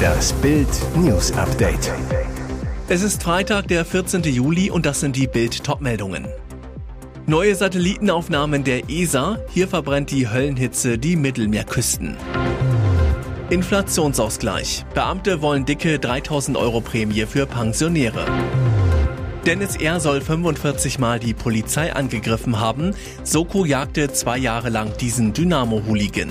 Das Bild News Update. Es ist Freitag, der 14. Juli und das sind die Bild Topmeldungen. Neue Satellitenaufnahmen der ESA, hier verbrennt die Höllenhitze die Mittelmeerküsten. Inflationsausgleich. Beamte wollen dicke 3000 Euro Prämie für Pensionäre. Dennis R. soll 45 Mal die Polizei angegriffen haben. Soko jagte zwei Jahre lang diesen Dynamo-Hooligan.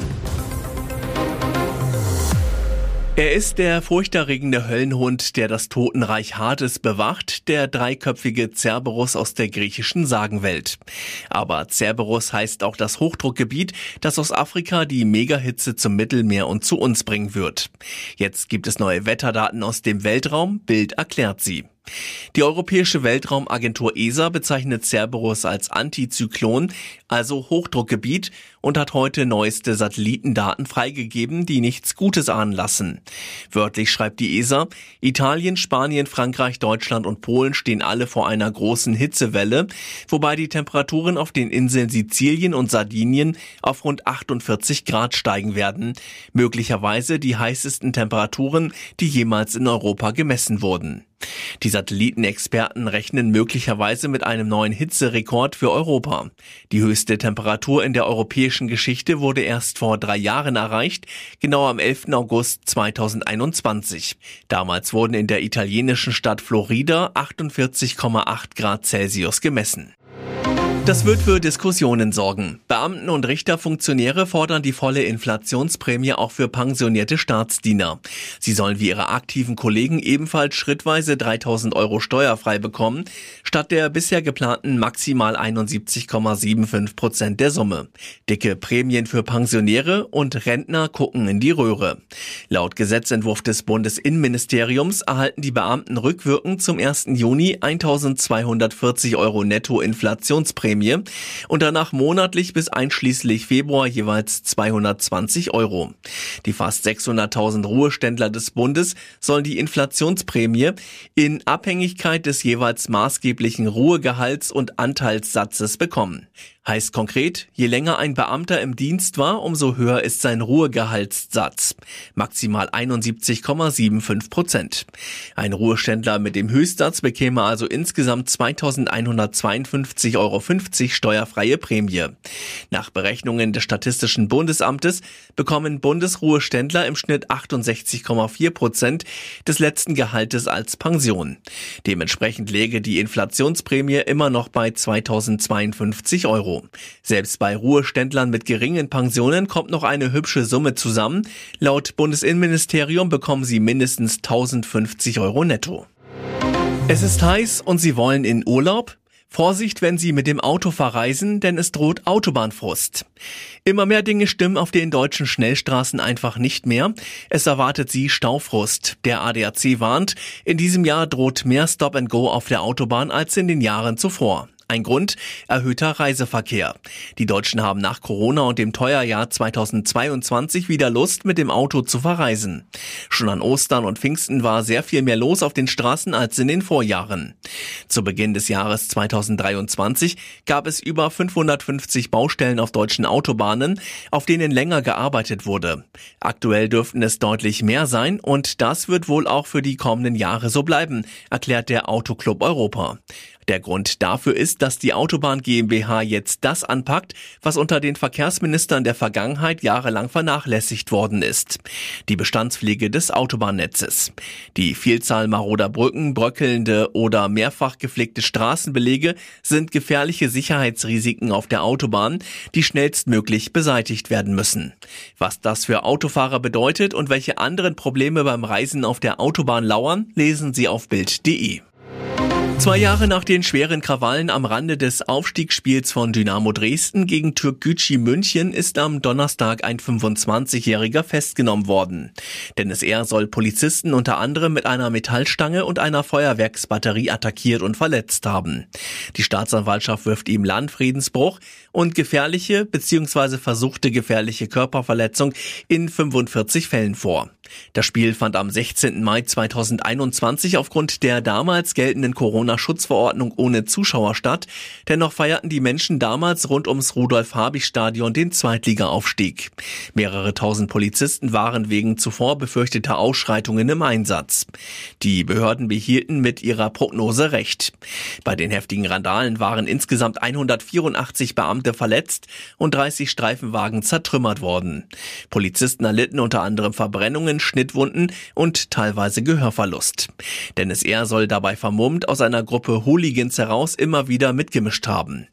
Er ist der furchterregende Höllenhund, der das Totenreich Hades bewacht, der dreiköpfige Cerberus aus der griechischen Sagenwelt. Aber Cerberus heißt auch das Hochdruckgebiet, das aus Afrika die Megahitze zum Mittelmeer und zu uns bringen wird. Jetzt gibt es neue Wetterdaten aus dem Weltraum, Bild erklärt sie. Die Europäische Weltraumagentur ESA bezeichnet Cerberus als Antizyklon, also Hochdruckgebiet, und hat heute neueste Satellitendaten freigegeben, die nichts Gutes ahnen lassen. Wörtlich schreibt die ESA, Italien, Spanien, Frankreich, Deutschland und Polen stehen alle vor einer großen Hitzewelle, wobei die Temperaturen auf den Inseln Sizilien und Sardinien auf rund 48 Grad steigen werden, möglicherweise die heißesten Temperaturen, die jemals in Europa gemessen wurden. Die Satellitenexperten rechnen möglicherweise mit einem neuen Hitzerekord für Europa. Die höchste Temperatur in der europäischen Geschichte wurde erst vor drei Jahren erreicht, genau am 11. August 2021. Damals wurden in der italienischen Stadt Florida 48,8 Grad Celsius gemessen. Das wird für Diskussionen sorgen. Beamten und Richterfunktionäre fordern die volle Inflationsprämie auch für pensionierte Staatsdiener. Sie sollen wie ihre aktiven Kollegen ebenfalls schrittweise 3000 Euro steuerfrei bekommen, statt der bisher geplanten maximal 71,75 Prozent der Summe. Dicke Prämien für Pensionäre und Rentner gucken in die Röhre. Laut Gesetzentwurf des Bundesinnenministeriums erhalten die Beamten rückwirkend zum 1. Juni 1240 Euro Nettoinflationsprämie Prämie und danach monatlich bis einschließlich Februar jeweils 220 Euro. Die fast 600.000 Ruheständler des Bundes sollen die Inflationsprämie in Abhängigkeit des jeweils maßgeblichen Ruhegehalts und Anteilssatzes bekommen. Heißt konkret, je länger ein Beamter im Dienst war, umso höher ist sein Ruhegehaltssatz. Maximal 71,75 Prozent. Ein Ruheständler mit dem Höchstsatz bekäme also insgesamt 2152,50 Euro steuerfreie Prämie. Nach Berechnungen des Statistischen Bundesamtes bekommen Bundesruheständler im Schnitt 68,4 Prozent des letzten Gehaltes als Pension. Dementsprechend läge die Inflationsprämie immer noch bei 2052 Euro. Selbst bei Ruheständlern mit geringen Pensionen kommt noch eine hübsche Summe zusammen. Laut Bundesinnenministerium bekommen sie mindestens 1050 Euro netto. Es ist heiß und Sie wollen in Urlaub? Vorsicht, wenn Sie mit dem Auto verreisen, denn es droht Autobahnfrust. Immer mehr Dinge stimmen auf den deutschen Schnellstraßen einfach nicht mehr. Es erwartet Sie Staufrust. Der ADAC warnt, in diesem Jahr droht mehr Stop and Go auf der Autobahn als in den Jahren zuvor. Ein Grund, erhöhter Reiseverkehr. Die Deutschen haben nach Corona und dem Teuerjahr 2022 wieder Lust, mit dem Auto zu verreisen. Schon an Ostern und Pfingsten war sehr viel mehr los auf den Straßen als in den Vorjahren. Zu Beginn des Jahres 2023 gab es über 550 Baustellen auf deutschen Autobahnen, auf denen länger gearbeitet wurde. Aktuell dürften es deutlich mehr sein und das wird wohl auch für die kommenden Jahre so bleiben, erklärt der Autoclub Europa. Der Grund dafür ist, dass die Autobahn GmbH jetzt das anpackt, was unter den Verkehrsministern der Vergangenheit jahrelang vernachlässigt worden ist. Die Bestandspflege des Autobahnnetzes. Die Vielzahl maroder Brücken, bröckelnde oder mehrfach gepflegte Straßenbelege sind gefährliche Sicherheitsrisiken auf der Autobahn, die schnellstmöglich beseitigt werden müssen. Was das für Autofahrer bedeutet und welche anderen Probleme beim Reisen auf der Autobahn lauern, lesen Sie auf Bild.de. Zwei Jahre nach den schweren Krawallen am Rande des Aufstiegsspiels von Dynamo Dresden gegen Türkgücü München ist am Donnerstag ein 25-Jähriger festgenommen worden. Dennis R. soll Polizisten unter anderem mit einer Metallstange und einer Feuerwerksbatterie attackiert und verletzt haben. Die Staatsanwaltschaft wirft ihm Landfriedensbruch und gefährliche bzw. versuchte gefährliche Körperverletzung in 45 Fällen vor. Das Spiel fand am 16. Mai 2021 aufgrund der damals geltenden Corona-Schutzverordnung ohne Zuschauer statt. Dennoch feierten die Menschen damals rund ums Rudolf-Habich-Stadion den Zweitliga-Aufstieg. Mehrere tausend Polizisten waren wegen zuvor befürchteter Ausschreitungen im Einsatz. Die Behörden behielten mit ihrer Prognose recht. Bei den heftigen Randalen waren insgesamt 184 Beamte verletzt und 30 Streifenwagen zertrümmert worden. Polizisten erlitten unter anderem Verbrennungen, Schnittwunden und teilweise Gehörverlust. Dennis R. soll dabei vermummt aus einer Gruppe Hooligans heraus immer wieder mitgemischt haben.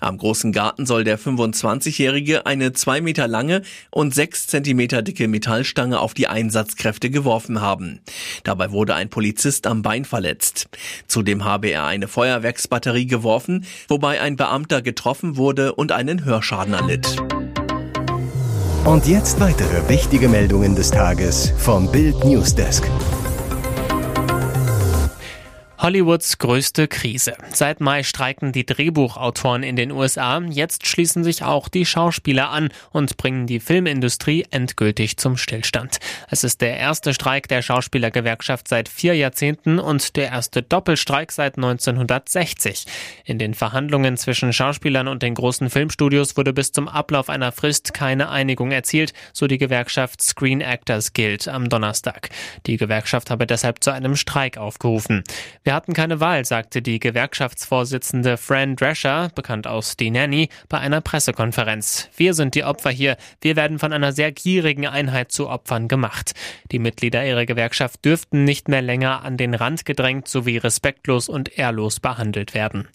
Am großen Garten soll der 25-Jährige eine zwei Meter lange und sechs Zentimeter dicke Metallstange auf die Einsatzkräfte geworfen haben. Dabei wurde ein Polizist am Bein verletzt. Zudem habe er eine Feuerwerksbatterie geworfen, wobei ein Beamter getroffen wurde und einen Hörschaden erlitt. Und jetzt weitere wichtige Meldungen des Tages vom Bild Newsdesk. Hollywoods größte Krise. Seit Mai streiken die Drehbuchautoren in den USA. Jetzt schließen sich auch die Schauspieler an und bringen die Filmindustrie endgültig zum Stillstand. Es ist der erste Streik der Schauspielergewerkschaft seit vier Jahrzehnten und der erste Doppelstreik seit 1960. In den Verhandlungen zwischen Schauspielern und den großen Filmstudios wurde bis zum Ablauf einer Frist keine Einigung erzielt, so die Gewerkschaft Screen Actors Guild am Donnerstag. Die Gewerkschaft habe deshalb zu einem Streik aufgerufen. Wir hatten keine Wahl, sagte die Gewerkschaftsvorsitzende Fran Drescher, bekannt aus Die Nanny, bei einer Pressekonferenz. Wir sind die Opfer hier. Wir werden von einer sehr gierigen Einheit zu Opfern gemacht. Die Mitglieder ihrer Gewerkschaft dürften nicht mehr länger an den Rand gedrängt sowie respektlos und ehrlos behandelt werden.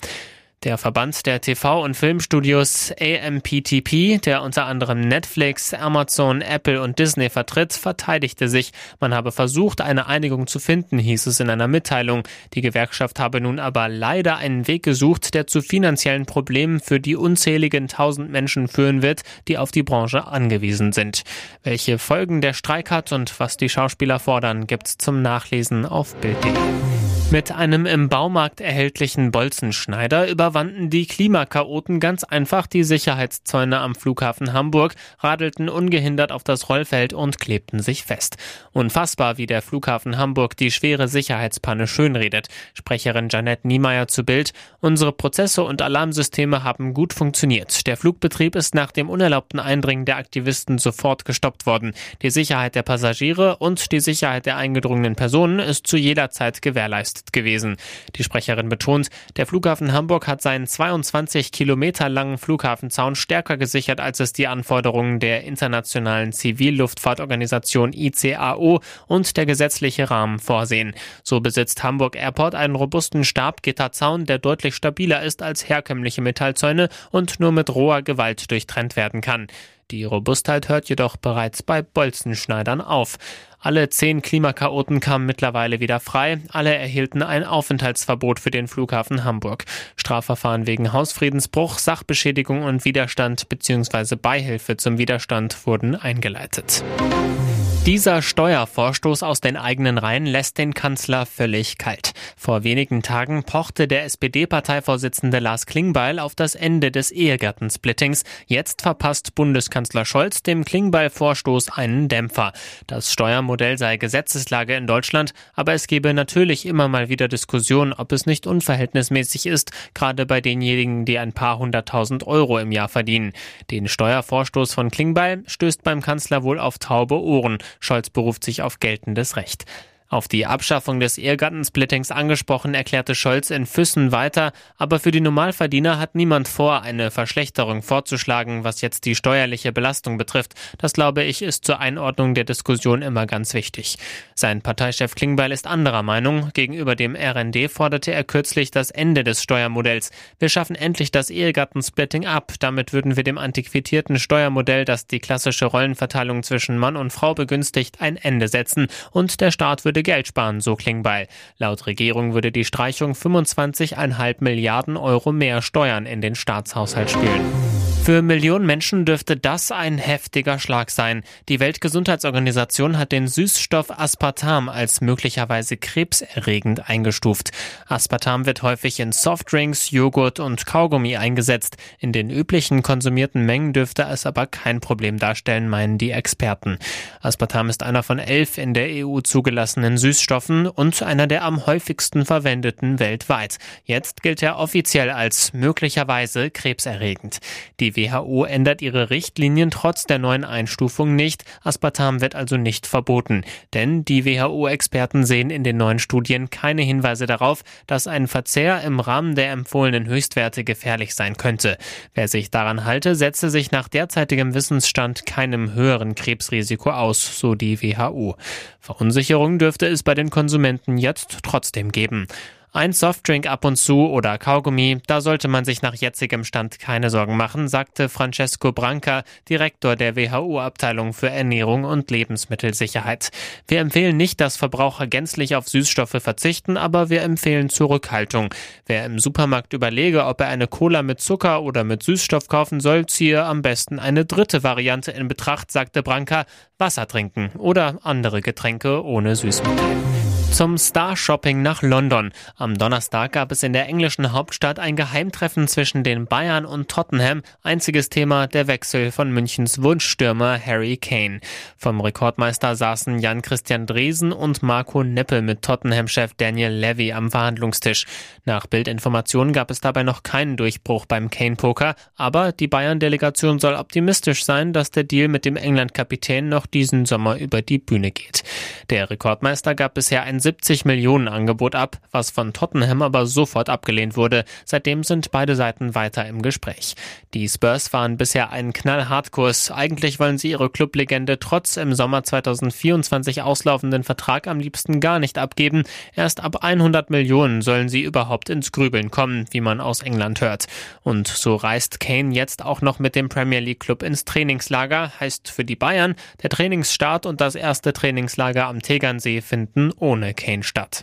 Der Verband der TV- und Filmstudios AMPTP, der unter anderem Netflix, Amazon, Apple und Disney vertritt, verteidigte sich. Man habe versucht, eine Einigung zu finden, hieß es in einer Mitteilung. Die Gewerkschaft habe nun aber leider einen Weg gesucht, der zu finanziellen Problemen für die unzähligen tausend Menschen führen wird, die auf die Branche angewiesen sind. Welche Folgen der Streik hat und was die Schauspieler fordern, gibt's zum Nachlesen auf Bild.de. Mit einem im Baumarkt erhältlichen Bolzenschneider überwanden die Klimakaoten ganz einfach die Sicherheitszäune am Flughafen Hamburg, radelten ungehindert auf das Rollfeld und klebten sich fest. Unfassbar, wie der Flughafen Hamburg die schwere Sicherheitspanne schönredet. Sprecherin Janette Niemeyer zu Bild. Unsere Prozesse und Alarmsysteme haben gut funktioniert. Der Flugbetrieb ist nach dem unerlaubten Eindringen der Aktivisten sofort gestoppt worden. Die Sicherheit der Passagiere und die Sicherheit der eingedrungenen Personen ist zu jeder Zeit gewährleistet gewesen. Die Sprecherin betont, der Flughafen Hamburg hat seinen 22 Kilometer langen Flughafenzaun stärker gesichert, als es die Anforderungen der internationalen Zivilluftfahrtorganisation ICAO und der gesetzliche Rahmen vorsehen. So besitzt Hamburg Airport einen robusten Stabgitterzaun, der deutlich stabiler ist als herkömmliche Metallzäune und nur mit roher Gewalt durchtrennt werden kann. Die Robustheit hört jedoch bereits bei Bolzenschneidern auf. Alle zehn Klimakaoten kamen mittlerweile wieder frei. Alle erhielten ein Aufenthaltsverbot für den Flughafen Hamburg. Strafverfahren wegen Hausfriedensbruch, Sachbeschädigung und Widerstand bzw. Beihilfe zum Widerstand wurden eingeleitet. Dieser Steuervorstoß aus den eigenen Reihen lässt den Kanzler völlig kalt. Vor wenigen Tagen pochte der SPD-Parteivorsitzende Lars Klingbeil auf das Ende des Ehegattensplittings. Jetzt verpasst Bundeskanzler Scholz dem Klingbeil-Vorstoß einen Dämpfer. Das Steuermodell sei Gesetzeslage in Deutschland, aber es gebe natürlich immer mal wieder Diskussionen, ob es nicht unverhältnismäßig ist, gerade bei denjenigen, die ein paar hunderttausend Euro im Jahr verdienen. Den Steuervorstoß von Klingbeil stößt beim Kanzler wohl auf taube Ohren. Scholz beruft sich auf geltendes Recht. Auf die Abschaffung des Ehegattensplittings angesprochen, erklärte Scholz in Füssen weiter, aber für die Normalverdiener hat niemand vor, eine Verschlechterung vorzuschlagen, was jetzt die steuerliche Belastung betrifft. Das glaube ich ist zur Einordnung der Diskussion immer ganz wichtig. Sein Parteichef Klingbeil ist anderer Meinung. Gegenüber dem RND forderte er kürzlich das Ende des Steuermodells. Wir schaffen endlich das Ehegattensplitting ab. Damit würden wir dem antiquitierten Steuermodell, das die klassische Rollenverteilung zwischen Mann und Frau begünstigt, ein Ende setzen und der Staat würde Geld sparen, so Klingbeil. Laut Regierung würde die Streichung 25,5 Milliarden Euro mehr Steuern in den Staatshaushalt spülen. Für Millionen Menschen dürfte das ein heftiger Schlag sein. Die Weltgesundheitsorganisation hat den Süßstoff Aspartam als möglicherweise krebserregend eingestuft. Aspartam wird häufig in Softdrinks, Joghurt und Kaugummi eingesetzt. In den üblichen konsumierten Mengen dürfte es aber kein Problem darstellen, meinen die Experten. Aspartam ist einer von elf in der EU zugelassenen Süßstoffen und einer der am häufigsten verwendeten weltweit. Jetzt gilt er offiziell als möglicherweise krebserregend. Die WHO ändert ihre Richtlinien trotz der neuen Einstufung nicht. Aspartam wird also nicht verboten. Denn die WHO-Experten sehen in den neuen Studien keine Hinweise darauf, dass ein Verzehr im Rahmen der empfohlenen Höchstwerte gefährlich sein könnte. Wer sich daran halte, setze sich nach derzeitigem Wissensstand keinem höheren Krebsrisiko aus, so die WHO. Verunsicherung dürfte es bei den Konsumenten jetzt trotzdem geben. Ein Softdrink ab und zu oder Kaugummi, da sollte man sich nach jetzigem Stand keine Sorgen machen, sagte Francesco Branca, Direktor der WHO-Abteilung für Ernährung und Lebensmittelsicherheit. Wir empfehlen nicht, dass Verbraucher gänzlich auf Süßstoffe verzichten, aber wir empfehlen Zurückhaltung. Wer im Supermarkt überlege, ob er eine Cola mit Zucker oder mit Süßstoff kaufen soll, ziehe am besten eine dritte Variante in Betracht, sagte Branca, Wasser trinken oder andere Getränke ohne Süßmittel zum Star-Shopping nach London. Am Donnerstag gab es in der englischen Hauptstadt ein Geheimtreffen zwischen den Bayern und Tottenham. Einziges Thema der Wechsel von Münchens Wunschstürmer Harry Kane. Vom Rekordmeister saßen Jan-Christian Dresen und Marco Neppel mit Tottenham-Chef Daniel Levy am Verhandlungstisch. Nach Bildinformationen gab es dabei noch keinen Durchbruch beim Kane-Poker, aber die Bayern-Delegation soll optimistisch sein, dass der Deal mit dem England-Kapitän noch diesen Sommer über die Bühne geht. Der Rekordmeister gab bisher ein 70 Millionen Angebot ab, was von Tottenham aber sofort abgelehnt wurde. Seitdem sind beide Seiten weiter im Gespräch. Die Spurs fahren bisher einen Knallhartkurs. Eigentlich wollen sie ihre Clublegende trotz im Sommer 2024 auslaufenden Vertrag am liebsten gar nicht abgeben. Erst ab 100 Millionen sollen sie überhaupt ins Grübeln kommen, wie man aus England hört. Und so reist Kane jetzt auch noch mit dem Premier League Club ins Trainingslager. Heißt für die Bayern, der Trainingsstart und das erste Trainingslager am Tegernsee finden ohne Kane statt.